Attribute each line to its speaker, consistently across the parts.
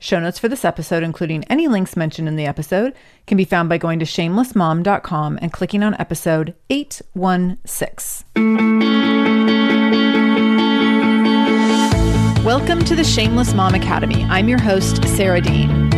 Speaker 1: Show notes for this episode, including any links mentioned in the episode, can be found by going to shamelessmom.com and clicking on episode 816. Welcome to the Shameless Mom Academy. I'm your host, Sarah Dean.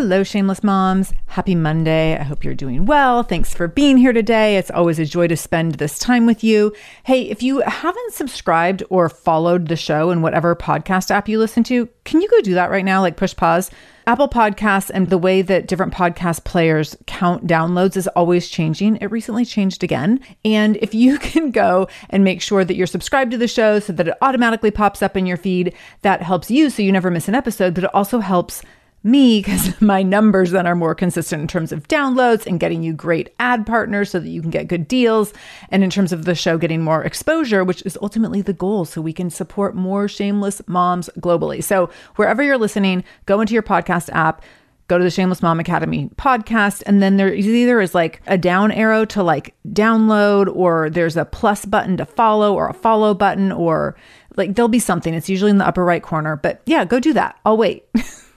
Speaker 1: Hello, shameless moms. Happy Monday. I hope you're doing well. Thanks for being here today. It's always a joy to spend this time with you. Hey, if you haven't subscribed or followed the show in whatever podcast app you listen to, can you go do that right now? Like push pause. Apple Podcasts and the way that different podcast players count downloads is always changing. It recently changed again. And if you can go and make sure that you're subscribed to the show so that it automatically pops up in your feed, that helps you so you never miss an episode, but it also helps me because my numbers then are more consistent in terms of downloads and getting you great ad partners so that you can get good deals. And in terms of the show getting more exposure, which is ultimately the goal, so we can support more shameless moms globally. So wherever you're listening, go into your podcast app. Go to the Shameless Mom Academy podcast, and then there either is like a down arrow to like download, or there's a plus button to follow, or a follow button, or like there'll be something. It's usually in the upper right corner. But yeah, go do that. I'll wait.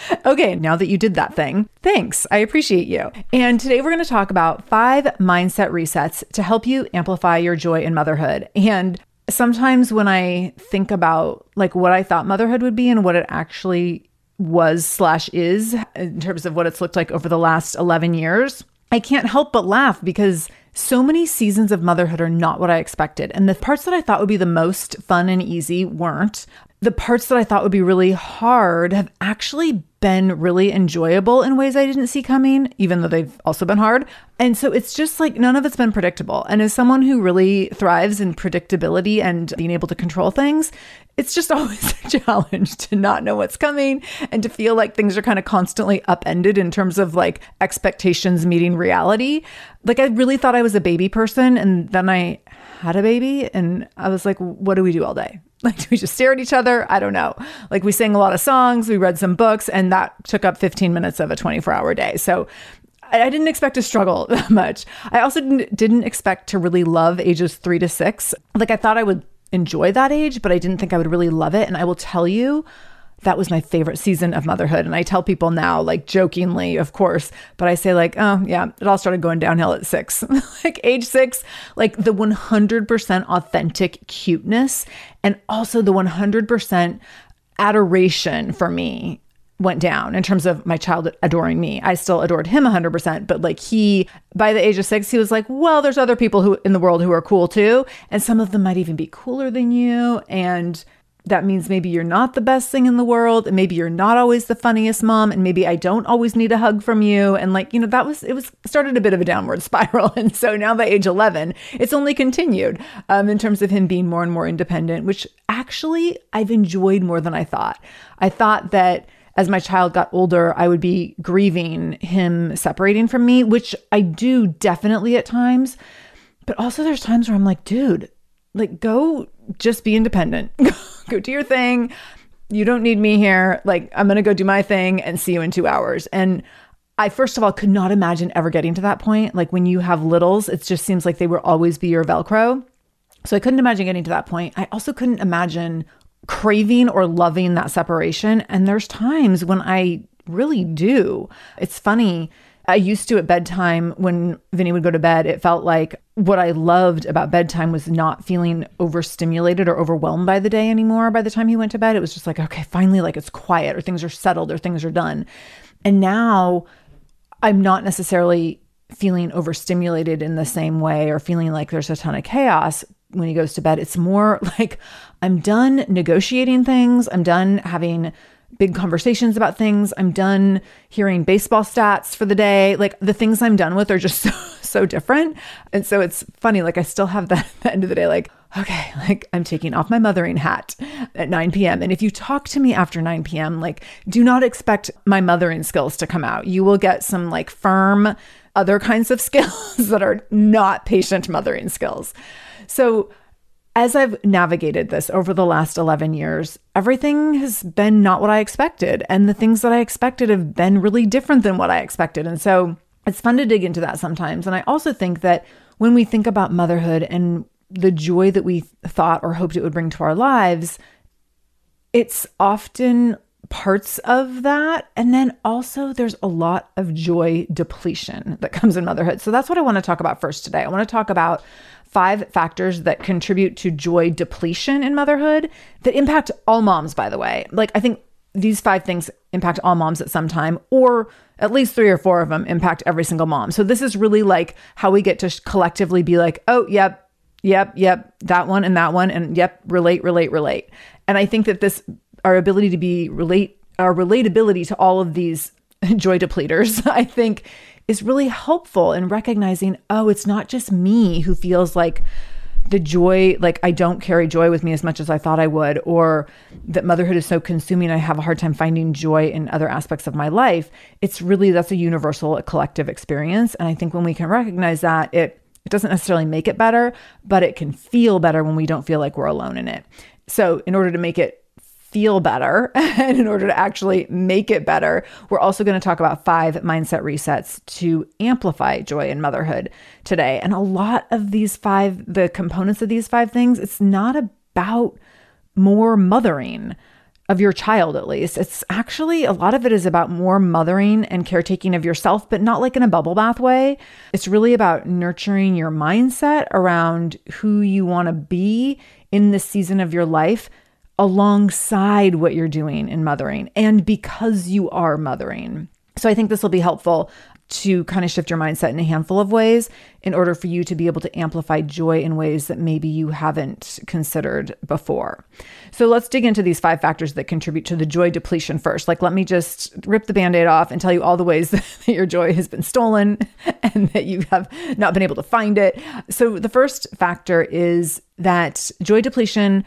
Speaker 1: Okay, now that you did that thing, thanks. I appreciate you. And today we're going to talk about five mindset resets to help you amplify your joy in motherhood. And sometimes when I think about like what I thought motherhood would be and what it actually was slash is in terms of what it's looked like over the last 11 years, I can't help but laugh because so many seasons of motherhood are not what I expected. And the parts that I thought would be the most fun and easy weren't the parts that I thought would be really hard have actually been really enjoyable in ways I didn't see coming, even though they've also been hard. And so it's just like none of it's been predictable. And as someone who really thrives in predictability and being able to control things, it's just always a challenge to not know what's coming and to feel like things are kind of constantly upended in terms of like expectations meeting reality. Like I really thought I was a baby person and then I had a baby and I was like, what do we do all day? Like, do we just stare at each other? I don't know. Like, we sang a lot of songs, we read some books, and that took up 15 minutes of a 24 hour day. So, I didn't expect to struggle that much. I also didn't, didn't expect to really love ages three to six. Like, I thought I would enjoy that age, but I didn't think I would really love it. And I will tell you, that was my favorite season of motherhood. And I tell people now, like jokingly, of course, but I say, like, oh, yeah, it all started going downhill at six. like age six, like the 100% authentic cuteness and also the 100% adoration for me went down in terms of my child adoring me. I still adored him 100%, but like he by the age of 6 he was like, "Well, there's other people who in the world who are cool too, and some of them might even be cooler than you and that means maybe you're not the best thing in the world and maybe you're not always the funniest mom and maybe I don't always need a hug from you. And like you know that was it was started a bit of a downward spiral. And so now by age 11 it's only continued um, in terms of him being more and more independent which actually I've enjoyed more than I thought. I thought that as my child got older, I would be grieving him separating from me, which I do definitely at times. But also, there's times where I'm like, dude, like, go just be independent. go do your thing. You don't need me here. Like, I'm going to go do my thing and see you in two hours. And I, first of all, could not imagine ever getting to that point. Like, when you have littles, it just seems like they will always be your Velcro. So I couldn't imagine getting to that point. I also couldn't imagine craving or loving that separation. And there's times when I really do. It's funny I used to at bedtime when Vinny would go to bed, it felt like what I loved about bedtime was not feeling overstimulated or overwhelmed by the day anymore. By the time he went to bed, it was just like, okay, finally, like it's quiet or things are settled or things are done. And now I'm not necessarily feeling overstimulated in the same way or feeling like there's a ton of chaos when he goes to bed. It's more like I'm done negotiating things, I'm done having big conversations about things. I'm done hearing baseball stats for the day. Like the things I'm done with are just so so different. And so it's funny, like I still have that at the end of the day, like, okay, like I'm taking off my mothering hat at 9 p.m. And if you talk to me after 9 p.m., like do not expect my mothering skills to come out. You will get some like firm other kinds of skills that are not patient mothering skills. So as I've navigated this over the last 11 years, everything has been not what I expected. And the things that I expected have been really different than what I expected. And so it's fun to dig into that sometimes. And I also think that when we think about motherhood and the joy that we thought or hoped it would bring to our lives, it's often parts of that. And then also, there's a lot of joy depletion that comes in motherhood. So that's what I want to talk about first today. I want to talk about five factors that contribute to joy depletion in motherhood that impact all moms, by the way. Like, I think these five things impact all moms at some time, or at least three or four of them impact every single mom. So, this is really like how we get to collectively be like, oh, yep, yep, yep, that one and that one, and yep, relate, relate, relate. And I think that this, our ability to be relate, our relatability to all of these joy depleters, I think is really helpful in recognizing, oh, it's not just me who feels like the joy, like I don't carry joy with me as much as I thought I would, or that motherhood is so consuming, I have a hard time finding joy in other aspects of my life. It's really, that's a universal, a collective experience. And I think when we can recognize that, it, it doesn't necessarily make it better, but it can feel better when we don't feel like we're alone in it. So, in order to make it feel better and in order to actually make it better, we're also going to talk about five mindset resets to amplify joy in motherhood today. And a lot of these five, the components of these five things, it's not about more mothering of your child, at least. It's actually a lot of it is about more mothering and caretaking of yourself, but not like in a bubble bath way. It's really about nurturing your mindset around who you want to be in this season of your life alongside what you're doing in mothering and because you are mothering. So I think this will be helpful to kind of shift your mindset in a handful of ways in order for you to be able to amplify joy in ways that maybe you haven't considered before. So let's dig into these five factors that contribute to the joy depletion first. Like, let me just rip the band aid off and tell you all the ways that your joy has been stolen and that you have not been able to find it. So, the first factor is that joy depletion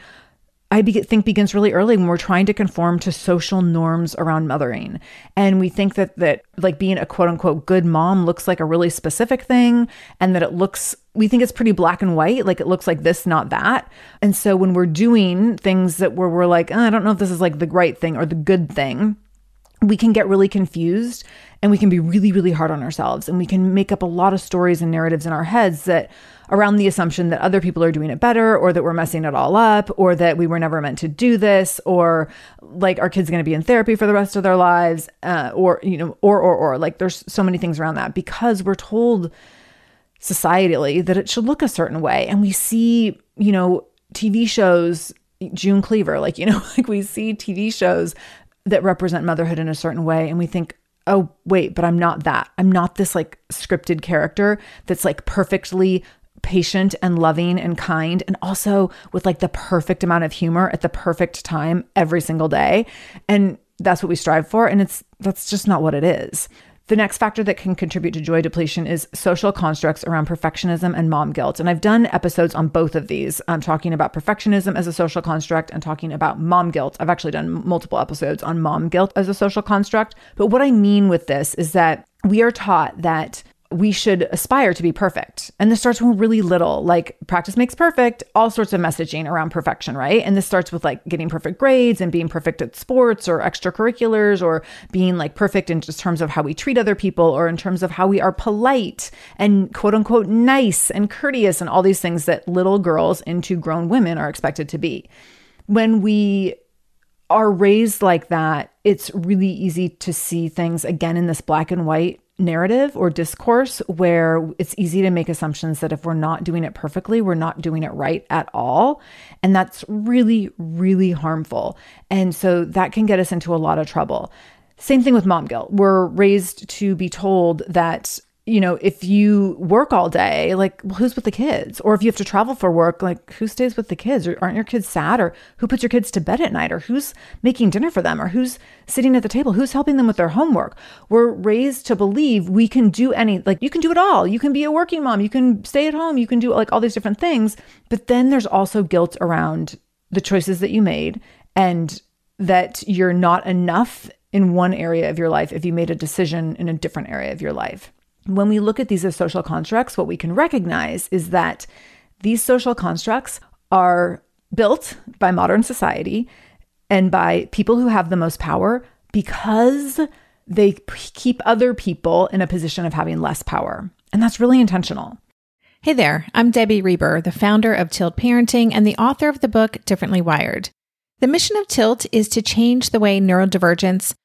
Speaker 1: I be- think begins really early when we're trying to conform to social norms around mothering. And we think that that like being a quote unquote good mom looks like a really specific thing and that it looks we think it's pretty black and white, like it looks like this, not that. And so when we're doing things that where we're like, oh, I don't know if this is like the right thing or the good thing, we can get really confused and we can be really, really hard on ourselves. And we can make up a lot of stories and narratives in our heads that around the assumption that other people are doing it better or that we're messing it all up or that we were never meant to do this or like our kids going to be in therapy for the rest of their lives uh, or you know or or or like there's so many things around that because we're told societally that it should look a certain way and we see you know TV shows June Cleaver like you know like we see TV shows that represent motherhood in a certain way and we think oh wait but i'm not that. I'm not this like scripted character that's like perfectly patient and loving and kind and also with like the perfect amount of humor at the perfect time every single day. And that's what we strive for and it's that's just not what it is the next factor that can contribute to joy depletion is social constructs around perfectionism and mom guilt. And I've done episodes on both of these. I'm talking about perfectionism as a social construct and talking about mom guilt. I've actually done multiple episodes on mom guilt as a social construct. But what I mean with this is that we are taught that we should aspire to be perfect. And this starts when really little, like practice makes perfect, all sorts of messaging around perfection, right? And this starts with like getting perfect grades and being perfect at sports or extracurriculars or being like perfect in just terms of how we treat other people or in terms of how we are polite and quote unquote nice and courteous and all these things that little girls into grown women are expected to be. When we are raised like that, it's really easy to see things again in this black and white narrative or discourse where it's easy to make assumptions that if we're not doing it perfectly, we're not doing it right at all. And that's really, really harmful. And so that can get us into a lot of trouble. Same thing with mom guilt. We're raised to be told that you know, if you work all day, like, well, who's with the kids? Or if you have to travel for work, like, who stays with the kids? Or aren't your kids sad? Or who puts your kids to bed at night? Or who's making dinner for them? Or who's sitting at the table? Who's helping them with their homework? We're raised to believe we can do any, like, you can do it all. You can be a working mom. You can stay at home. You can do like all these different things. But then there's also guilt around the choices that you made and that you're not enough in one area of your life if you made a decision in a different area of your life when we look at these as social constructs, what we can recognize is that these social constructs are built by modern society and by people who have the most power because they keep other people in a position of having less power. And that's really intentional.
Speaker 2: Hey there, I'm Debbie Reber, the founder of Tilt Parenting and the author of the book Differently Wired. The mission of Tilt is to change the way neurodivergence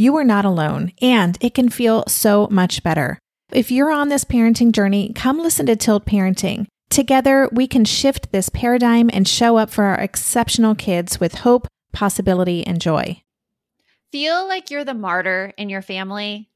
Speaker 2: you are not alone, and it can feel so much better. If you're on this parenting journey, come listen to Tilt Parenting. Together, we can shift this paradigm and show up for our exceptional kids with hope, possibility, and joy.
Speaker 3: Feel like you're the martyr in your family?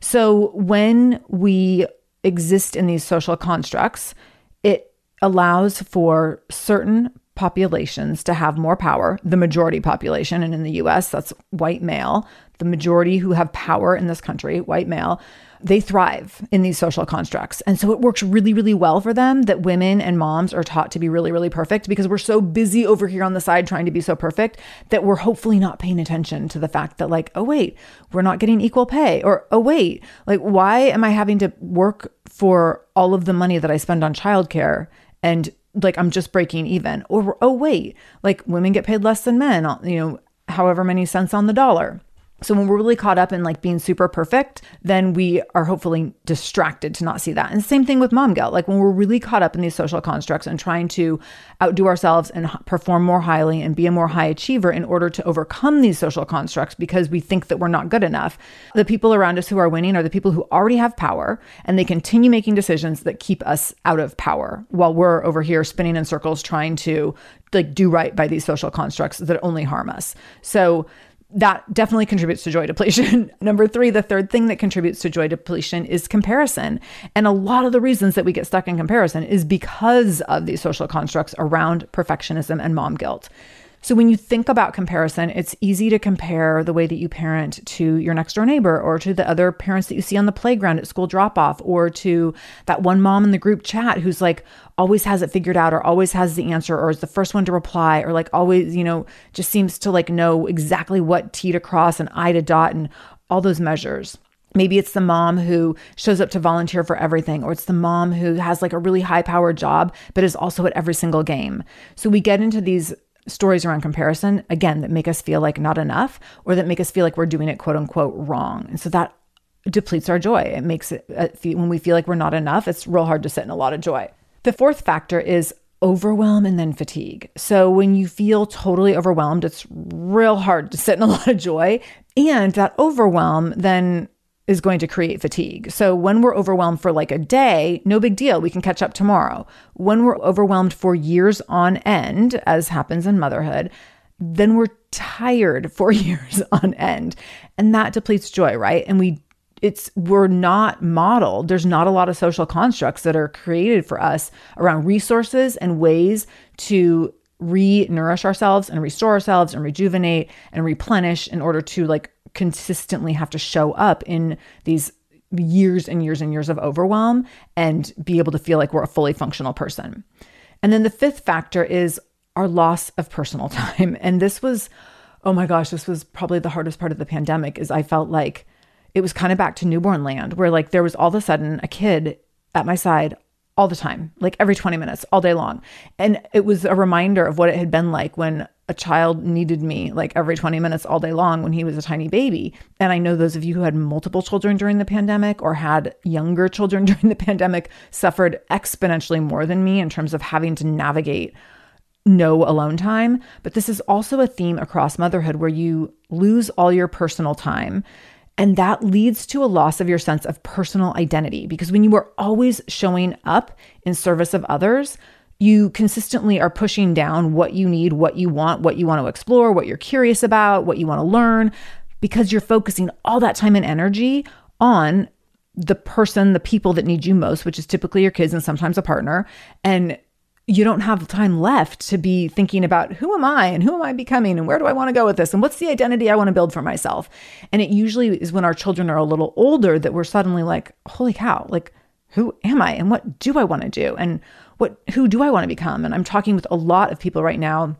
Speaker 1: So when we exist in these social constructs, it allows for certain populations to have more power, the majority population, and in the US, that's white male, the majority who have power in this country, white male, they thrive in these social constructs. And so it works really, really well for them that women and moms are taught to be really, really perfect because we're so busy over here on the side trying to be so perfect that we're hopefully not paying attention to the fact that, like, oh, wait, we're not getting equal pay. Or, oh, wait, like, why am I having to work for all of the money that I spend on childcare? And like, I'm just breaking even. Or, oh, wait, like, women get paid less than men, you know, however many cents on the dollar So when we're really caught up in like being super perfect, then we are hopefully distracted to not see that. And same thing with mom guilt. Like when we're really caught up in these social constructs and trying to outdo ourselves and perform more highly and be a more high achiever in order to overcome these social constructs because we think that we're not good enough. The people around us who are winning are the people who already have power and they continue making decisions that keep us out of power while we're over here spinning in circles trying to like do right by these social constructs that only harm us. So that definitely contributes to joy depletion. Number three, the third thing that contributes to joy depletion is comparison. And a lot of the reasons that we get stuck in comparison is because of these social constructs around perfectionism and mom guilt. So when you think about comparison, it's easy to compare the way that you parent to your next door neighbor or to the other parents that you see on the playground at school drop off or to that one mom in the group chat who's like always has it figured out or always has the answer or is the first one to reply or like always, you know, just seems to like know exactly what T to cross and I to dot and all those measures. Maybe it's the mom who shows up to volunteer for everything, or it's the mom who has like a really high powered job, but is also at every single game. So we get into these stories around comparison, again, that make us feel like not enough or that make us feel like we're doing it quote unquote wrong. And so that depletes our joy. It makes it, uh, when we feel like we're not enough, it's real hard to sit in a lot of joy. The fourth factor is overwhelm and then fatigue. So when you feel totally overwhelmed, it's real hard to sit in a lot of joy. And that overwhelm then is going to create fatigue. So when we're overwhelmed for like a day, no big deal. We can catch up tomorrow. When we're overwhelmed for years on end, as happens in motherhood, then we're tired for years on end. And that depletes joy, right? And we it's we're not modeled. There's not a lot of social constructs that are created for us around resources and ways to re-nourish ourselves and restore ourselves and rejuvenate and replenish in order to like consistently have to show up in these years and years and years of overwhelm and be able to feel like we're a fully functional person. And then the fifth factor is our loss of personal time. And this was, oh my gosh, this was probably the hardest part of the pandemic is I felt like it was kind of back to newborn land where like there was all of a sudden a kid at my side all the time, like every 20 minutes, all day long. And it was a reminder of what it had been like when a child needed me like every 20 minutes all day long when he was a tiny baby. And I know those of you who had multiple children during the pandemic or had younger children during the pandemic suffered exponentially more than me in terms of having to navigate no alone time. But this is also a theme across motherhood where you lose all your personal time. And that leads to a loss of your sense of personal identity because when you are always showing up in service of others, you consistently are pushing down what you need, what you want, what you want to explore, what you're curious about, what you want to learn, because you're focusing all that time and energy on the person, the people that need you most, which is typically your kids and sometimes a partner. And you don't have time left to be thinking about who am I and who am I becoming and where do I want to go with this and what's the identity I want to build for myself. And it usually is when our children are a little older that we're suddenly like, holy cow, like, who am I and what do I want to do? And what who do I want to become? And I'm talking with a lot of people right now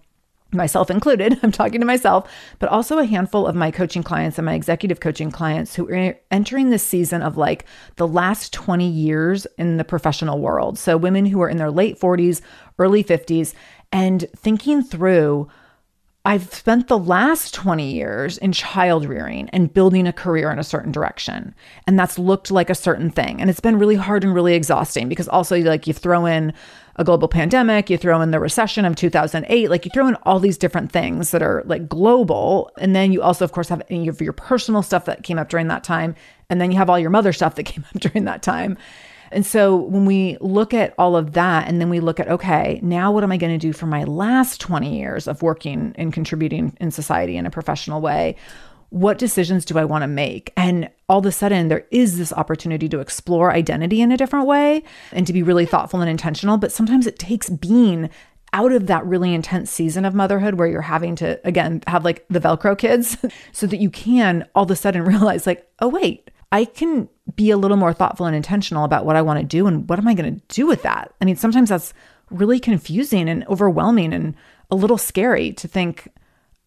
Speaker 1: myself included. I'm talking to myself, but also a handful of my coaching clients and my executive coaching clients who are entering this season of like the last 20 years in the professional world. So women who are in their late 40s, early 50s and thinking through I've spent the last 20 years in child rearing and building a career in a certain direction. And that's looked like a certain thing. And it's been really hard and really exhausting because also, like, you throw in a global pandemic, you throw in the recession of 2008, like, you throw in all these different things that are like global. And then you also, of course, have any of your personal stuff that came up during that time. And then you have all your mother stuff that came up during that time. And so when we look at all of that and then we look at, okay, now what am I going to do for my last 20 years of working and contributing in society in a professional way? What decisions do I want to make? And all of a sudden, there is this opportunity to explore identity in a different way and to be really thoughtful and intentional. But sometimes it takes being out of that really intense season of motherhood where you're having to, again, have like the Velcro kids so that you can all of a sudden realize, like, oh, wait, I can be a little more thoughtful and intentional about what I want to do and what am I going to do with that. I mean, sometimes that's really confusing and overwhelming and a little scary to think,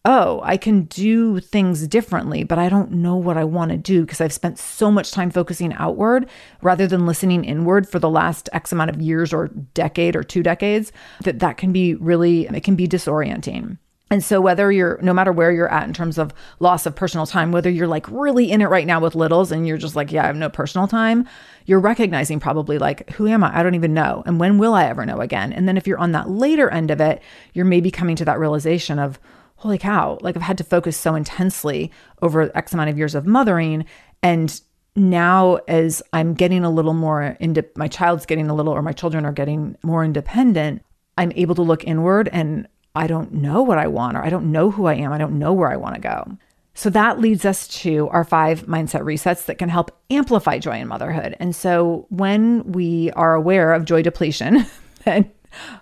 Speaker 1: oh, I can do things differently, but I don't know what I want to do because I've spent so much time focusing outward rather than listening inward for the last X amount of years or decade or two decades that that can be really, it can be disorienting. And so, whether you're, no matter where you're at in terms of loss of personal time, whether you're like really in it right now with littles and you're just like, yeah, I have no personal time, you're recognizing probably like, who am I? I don't even know. And when will I ever know again? And then if you're on that later end of it, you're maybe coming to that realization of, holy cow, like I've had to focus so intensely over X amount of years of mothering. And now, as I'm getting a little more into my child's getting a little, or my children are getting more independent, I'm able to look inward and I don't know what I want, or I don't know who I am. I don't know where I want to go. So that leads us to our five mindset resets that can help amplify joy in motherhood. And so when we are aware of joy depletion, then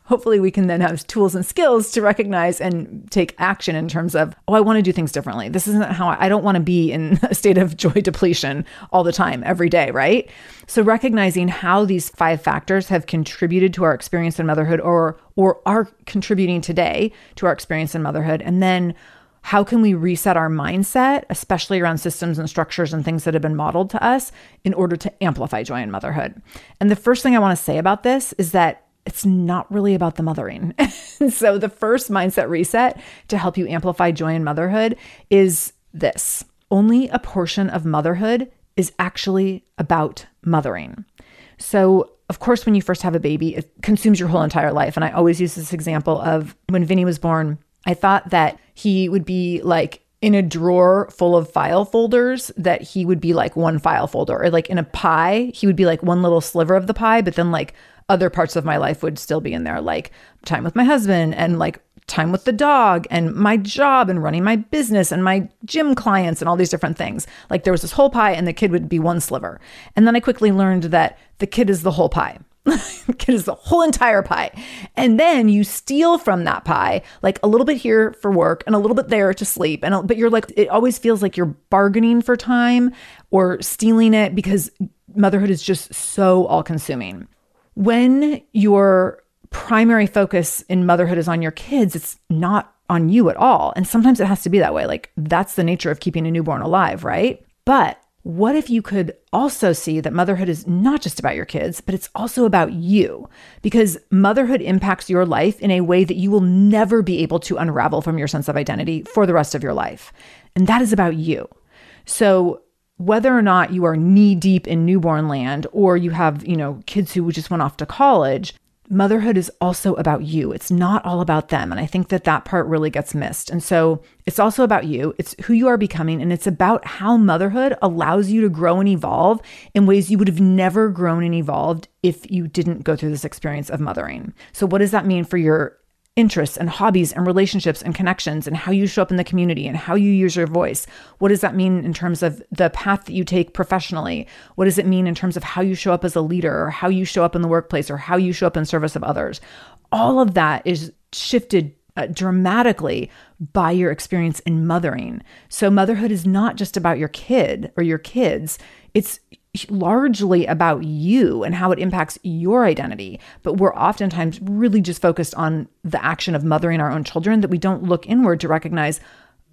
Speaker 1: hopefully we can then have tools and skills to recognize and take action in terms of, oh, I want to do things differently. This isn't how I, I don't want to be in a state of joy depletion all the time, every day, right? So recognizing how these five factors have contributed to our experience in motherhood or or are contributing today to our experience in motherhood and then how can we reset our mindset, especially around systems and structures and things that have been modeled to us, in order to amplify joy in motherhood? And the first thing I want to say about this is that it's not really about the mothering. so, the first mindset reset to help you amplify joy in motherhood is this only a portion of motherhood is actually about mothering. So, of course, when you first have a baby, it consumes your whole entire life. And I always use this example of when Vinny was born, I thought that he would be like in a drawer full of file folders that he would be like one file folder or like in a pie he would be like one little sliver of the pie but then like other parts of my life would still be in there like time with my husband and like time with the dog and my job and running my business and my gym clients and all these different things like there was this whole pie and the kid would be one sliver and then i quickly learned that the kid is the whole pie Kid is the whole entire pie. And then you steal from that pie, like a little bit here for work and a little bit there to sleep. And but you're like, it always feels like you're bargaining for time or stealing it because motherhood is just so all consuming. When your primary focus in motherhood is on your kids, it's not on you at all. And sometimes it has to be that way. Like that's the nature of keeping a newborn alive, right? But what if you could also see that motherhood is not just about your kids, but it's also about you? Because motherhood impacts your life in a way that you will never be able to unravel from your sense of identity for the rest of your life. And that is about you. So, whether or not you are knee deep in newborn land or you have, you know, kids who just went off to college, motherhood is also about you. It's not all about them. And I think that that part really gets missed. And so it's also about you. It's who you are becoming. And it's about how motherhood allows you to grow and evolve in ways you would have never grown and evolved if you didn't go through this experience of mothering. So, what does that mean for your interests and hobbies and relationships and connections and how you show up in the community and how you use your voice. What does that mean in terms of the path that you take professionally? What does it mean in terms of how you show up as a leader or how you show up in the workplace or how you show up in service of others? All of that is shifted uh, dramatically by your experience in mothering. So motherhood is not just about your kid or your kids. It's largely about you and how it impacts your identity. But we're oftentimes really just focused on the action of mothering our own children that we don't look inward to recognize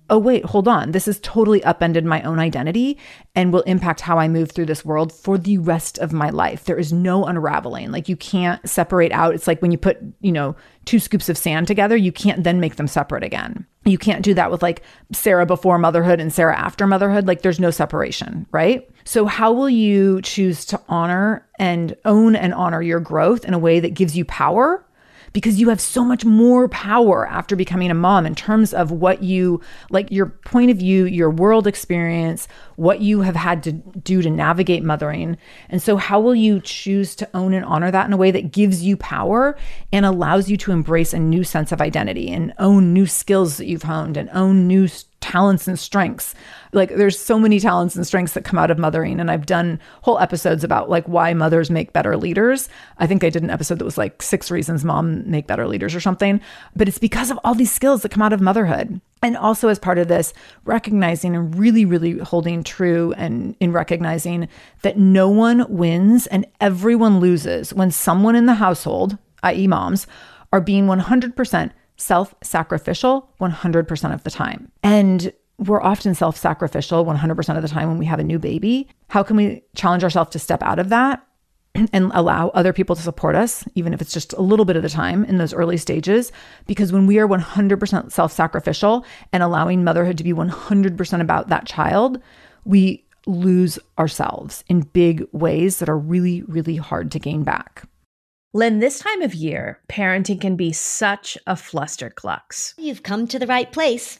Speaker 1: oh, wait, hold on. This has totally upended my own identity and will impact how I move through this world for the rest of my life. There is no unraveling. Like you can't separate out. It's like when you put, you know, two scoops of sand together, you can't then make them separate again. You can't do that with like Sarah before motherhood and Sarah after motherhood. Like there's no separation, right? So, how will you choose to honor and own and honor your growth in a way that gives you power because you have so much more power after becoming a mom in terms of what you like your point of view, your world experience, what you have had to do to navigate mothering. And so, how will you choose to own and honor that in a way that gives you power and allows you to embrace a new sense of identity and own new skills that you've honed and own new talents and strengths. Like there's so many talents and strengths that come out of mothering and I've done whole episodes about like why mothers make better leaders. I think I did an episode that was like six reasons mom make better leaders or something, but it's because of all these skills that come out of motherhood. And also as part of this, recognizing and really really holding true and in recognizing that no one wins and everyone loses when someone in the household, i.e. moms, are being 100% self sacrificial 100% of the time. And we're often self sacrificial 100% of the time when we have a new baby. How can we challenge ourselves to step out of that and allow other people to support us, even if it's just a little bit of the time in those early stages. Because when we are 100% self sacrificial and allowing motherhood to be 100% about that child, we lose ourselves in big ways that are really, really hard to gain back.
Speaker 4: Lynn, this time of year, parenting can be such a flusterclux.
Speaker 5: You've come to the right place.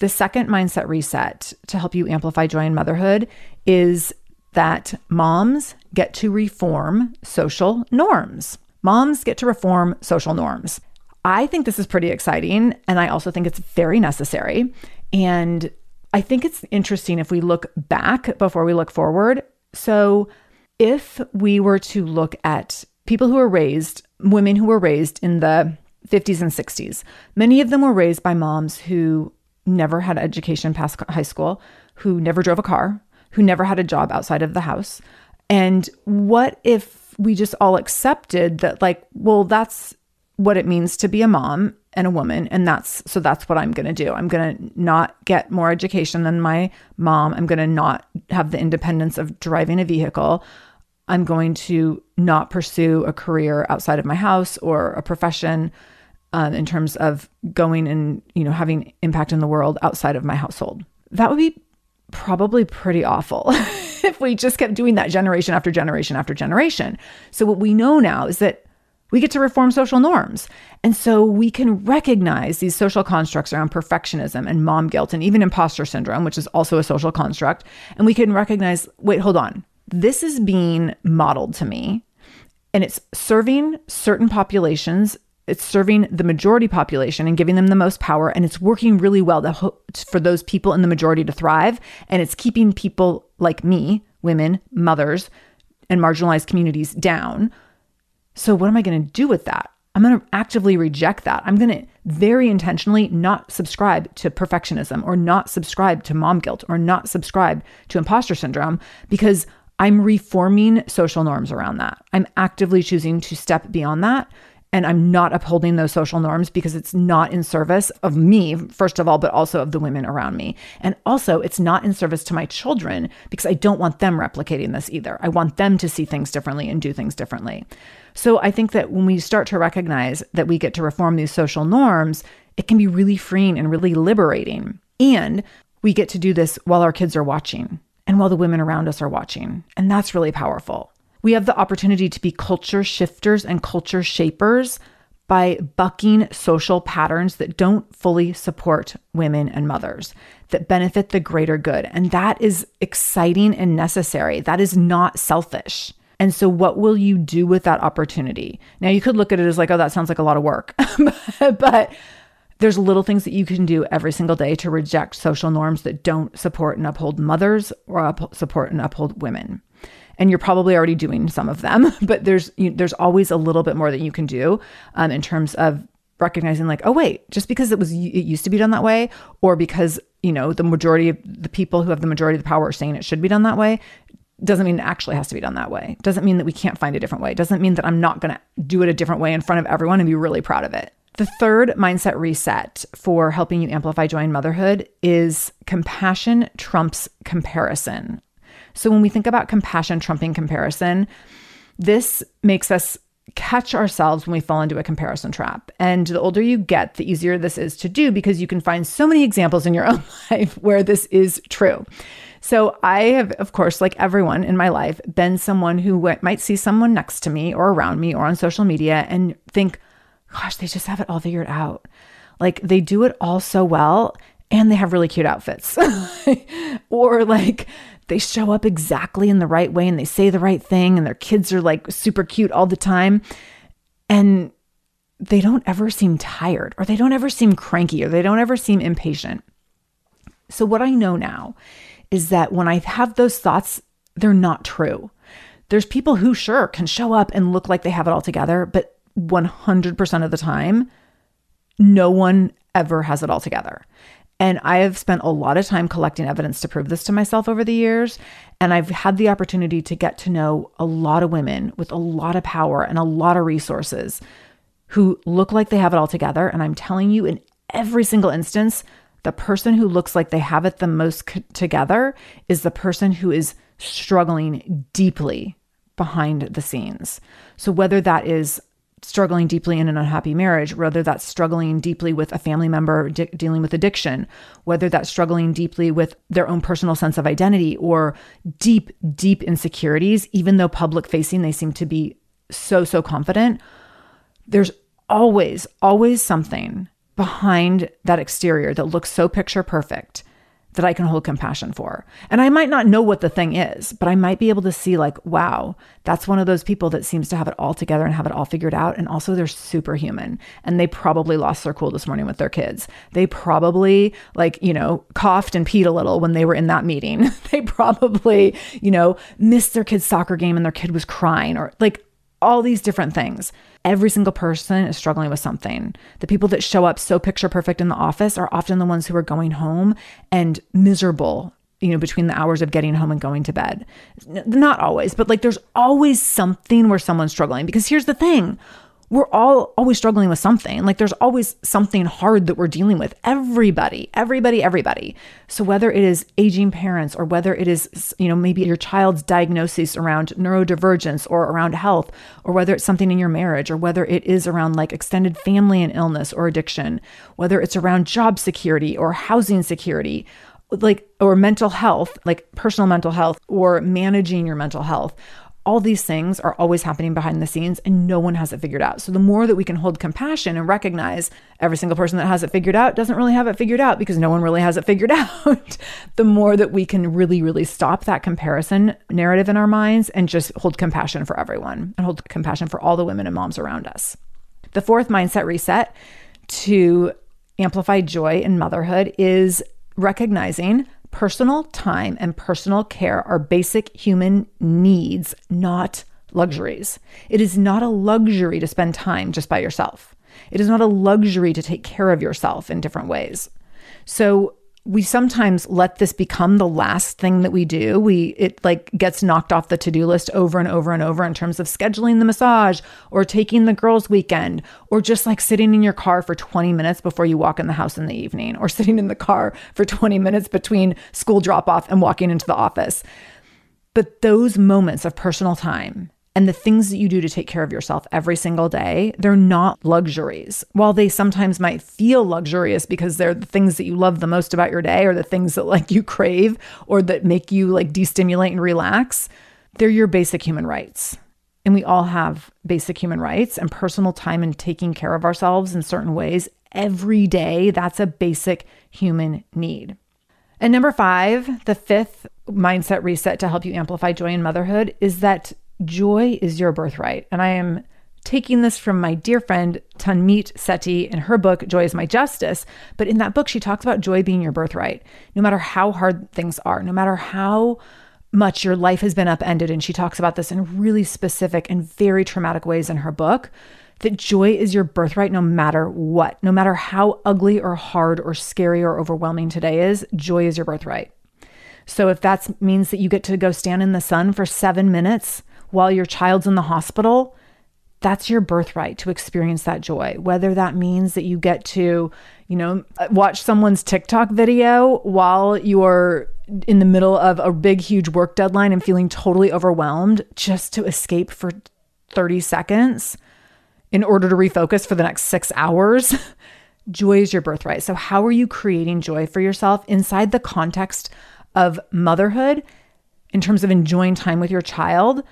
Speaker 1: The second mindset reset to help you amplify joy in motherhood is that moms get to reform social norms. Moms get to reform social norms. I think this is pretty exciting, and I also think it's very necessary. And I think it's interesting if we look back before we look forward. So, if we were to look at people who were raised, women who were raised in the 50s and 60s, many of them were raised by moms who never had education past high school, who never drove a car, who never had a job outside of the house. And what if we just all accepted that, like, well, that's what it means to be a mom and a woman. And that's so that's what I'm going to do. I'm going to not get more education than my mom. I'm going to not have the independence of driving a vehicle. I'm going to not pursue a career outside of my house or a profession um, in terms of going and you know having impact in the world outside of my household. That would be probably pretty awful if we just kept doing that generation after generation after generation. So what we know now is that we get to reform social norms. And so we can recognize these social constructs around perfectionism and mom guilt and even imposter syndrome, which is also a social construct. And we can recognize wait, hold on this is being modeled to me and it's serving certain populations it's serving the majority population and giving them the most power and it's working really well to, for those people in the majority to thrive and it's keeping people like me women mothers and marginalized communities down so what am i going to do with that i'm going to actively reject that i'm going to very intentionally not subscribe to perfectionism or not subscribe to mom guilt or not subscribe to imposter syndrome because I'm reforming social norms around that. I'm actively choosing to step beyond that. And I'm not upholding those social norms because it's not in service of me, first of all, but also of the women around me. And also, it's not in service to my children because I don't want them replicating this either. I want them to see things differently and do things differently. So I think that when we start to recognize that we get to reform these social norms, it can be really freeing and really liberating. And we get to do this while our kids are watching and while the women around us are watching. And that's really powerful. We have the opportunity to be culture shifters and culture shapers by bucking social patterns that don't fully support women and mothers, that benefit the greater good. And that is exciting and necessary. That is not selfish. And so, what will you do with that opportunity? Now, you could look at it as like, oh, that sounds like a lot of work. but there's little things that you can do every single day to reject social norms that don't support and uphold mothers or up- support and uphold women. And you're probably already doing some of them, but there's you, there's always a little bit more that you can do um, in terms of recognizing like, oh wait, just because it was it used to be done that way, or because you know the majority of the people who have the majority of the power are saying it should be done that way, doesn't mean it actually has to be done that way. Doesn't mean that we can't find a different way. Doesn't mean that I'm not going to do it a different way in front of everyone and be really proud of it. The third mindset reset for helping you amplify joy in motherhood is compassion trumps comparison. So when we think about compassion trumping comparison, this makes us catch ourselves when we fall into a comparison trap. And the older you get, the easier this is to do because you can find so many examples in your own life where this is true. So I have, of course, like everyone in my life, been someone who went, might see someone next to me or around me or on social media and think, gosh, they just have it all figured out. Like they do it all so well and they have really cute outfits. or like they show up exactly in the right way and they say the right thing and their kids are like super cute all the time. And they don't ever seem tired or they don't ever seem cranky or they don't ever seem impatient. So, what I know now is that when I have those thoughts, they're not true. There's people who, sure, can show up and look like they have it all together, but 100% of the time, no one ever has it all together. And I have spent a lot of time collecting evidence to prove this to myself over the years. And I've had the opportunity to get to know a lot of women with a lot of power and a lot of resources who look like they have it all together. And I'm telling you, in every single instance, the person who looks like they have it the most c- together is the person who is struggling deeply behind the scenes. So, whether that is struggling deeply in an unhappy marriage, whether that's struggling deeply with a family member di- dealing with addiction, whether that's struggling deeply with their own personal sense of identity or deep, deep insecurities, even though public facing they seem to be so, so confident, there's always, always something behind that exterior that looks so picture perfect that I can hold compassion for. And I might not know what the thing is, but I might be able to see, like, wow, that's one of those people that seems to have it all together and have it all figured out. And also, they're superhuman. And they probably lost their cool this morning with their kids. They probably, like, you know, coughed and peed a little when they were in that meeting. they probably, you know, missed their kid's soccer game and their kid was crying or like all these different things. Every single person is struggling with something. The people that show up so picture perfect in the office are often the ones who are going home and miserable, you know, between the hours of getting home and going to bed. Not always, but like there's always something where someone's struggling. Because here's the thing we're all always struggling with something. Like there's always something hard that we're dealing with. Everybody, everybody, everybody. So whether it is aging parents or whether it is, you know, maybe your child's diagnosis around neurodivergence or around health, or whether it's something in your marriage, or whether it is around like extended family and illness or addiction, whether it's around job security or housing security, like or mental health, like personal mental health or managing your mental health all these things are always happening behind the scenes and no one has it figured out. So the more that we can hold compassion and recognize every single person that has it figured out doesn't really have it figured out because no one really has it figured out, the more that we can really, really stop that comparison narrative in our minds and just hold compassion for everyone and hold compassion for all the women and moms around us. The fourth mindset reset to amplify joy in motherhood is recognizing Personal time and personal care are basic human needs, not luxuries. It is not a luxury to spend time just by yourself. It is not a luxury to take care of yourself in different ways. So, we sometimes let this become the last thing that we do. We it like gets knocked off the to-do list over and over and over in terms of scheduling the massage or taking the girls weekend or just like sitting in your car for 20 minutes before you walk in the house in the evening or sitting in the car for 20 minutes between school drop off and walking into the office. But those moments of personal time and the things that you do to take care of yourself every single day, they're not luxuries. While they sometimes might feel luxurious because they're the things that you love the most about your day or the things that like you crave or that make you like destimulate and relax, they're your basic human rights. And we all have basic human rights and personal time and taking care of ourselves in certain ways every day. That's a basic human need. And number five, the fifth mindset reset to help you amplify joy in motherhood is that joy is your birthright. And I am taking this from my dear friend Tanmeet Sethi in her book, Joy is My Justice. But in that book, she talks about joy being your birthright. No matter how hard things are, no matter how much your life has been upended, and she talks about this in really specific and very traumatic ways in her book, that joy is your birthright no matter what. No matter how ugly or hard or scary or overwhelming today is, joy is your birthright. So if that means that you get to go stand in the sun for seven minutes while your child's in the hospital, that's your birthright to experience that joy. Whether that means that you get to, you know, watch someone's TikTok video while you're in the middle of a big, huge work deadline and feeling totally overwhelmed just to escape for 30 seconds in order to refocus for the next six hours. joy is your birthright. So, how are you creating joy for yourself inside the context of motherhood in terms of enjoying time with your child?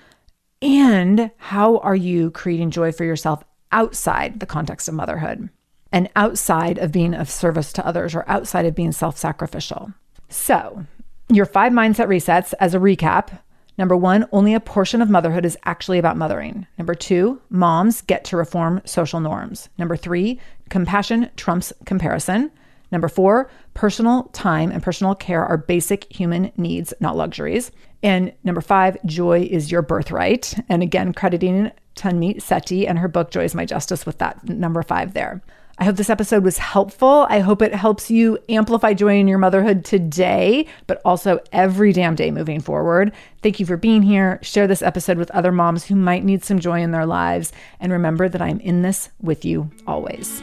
Speaker 1: And how are you creating joy for yourself outside the context of motherhood and outside of being of service to others or outside of being self sacrificial? So, your five mindset resets as a recap. Number one, only a portion of motherhood is actually about mothering. Number two, moms get to reform social norms. Number three, compassion trumps comparison. Number four, personal time and personal care are basic human needs, not luxuries. And number five, joy is your birthright. And again, crediting Tanmeet Sethi and her book, Joy is My Justice, with that number five there. I hope this episode was helpful. I hope it helps you amplify joy in your motherhood today, but also every damn day moving forward. Thank you for being here. Share this episode with other moms who might need some joy in their lives. And remember that I'm in this with you always.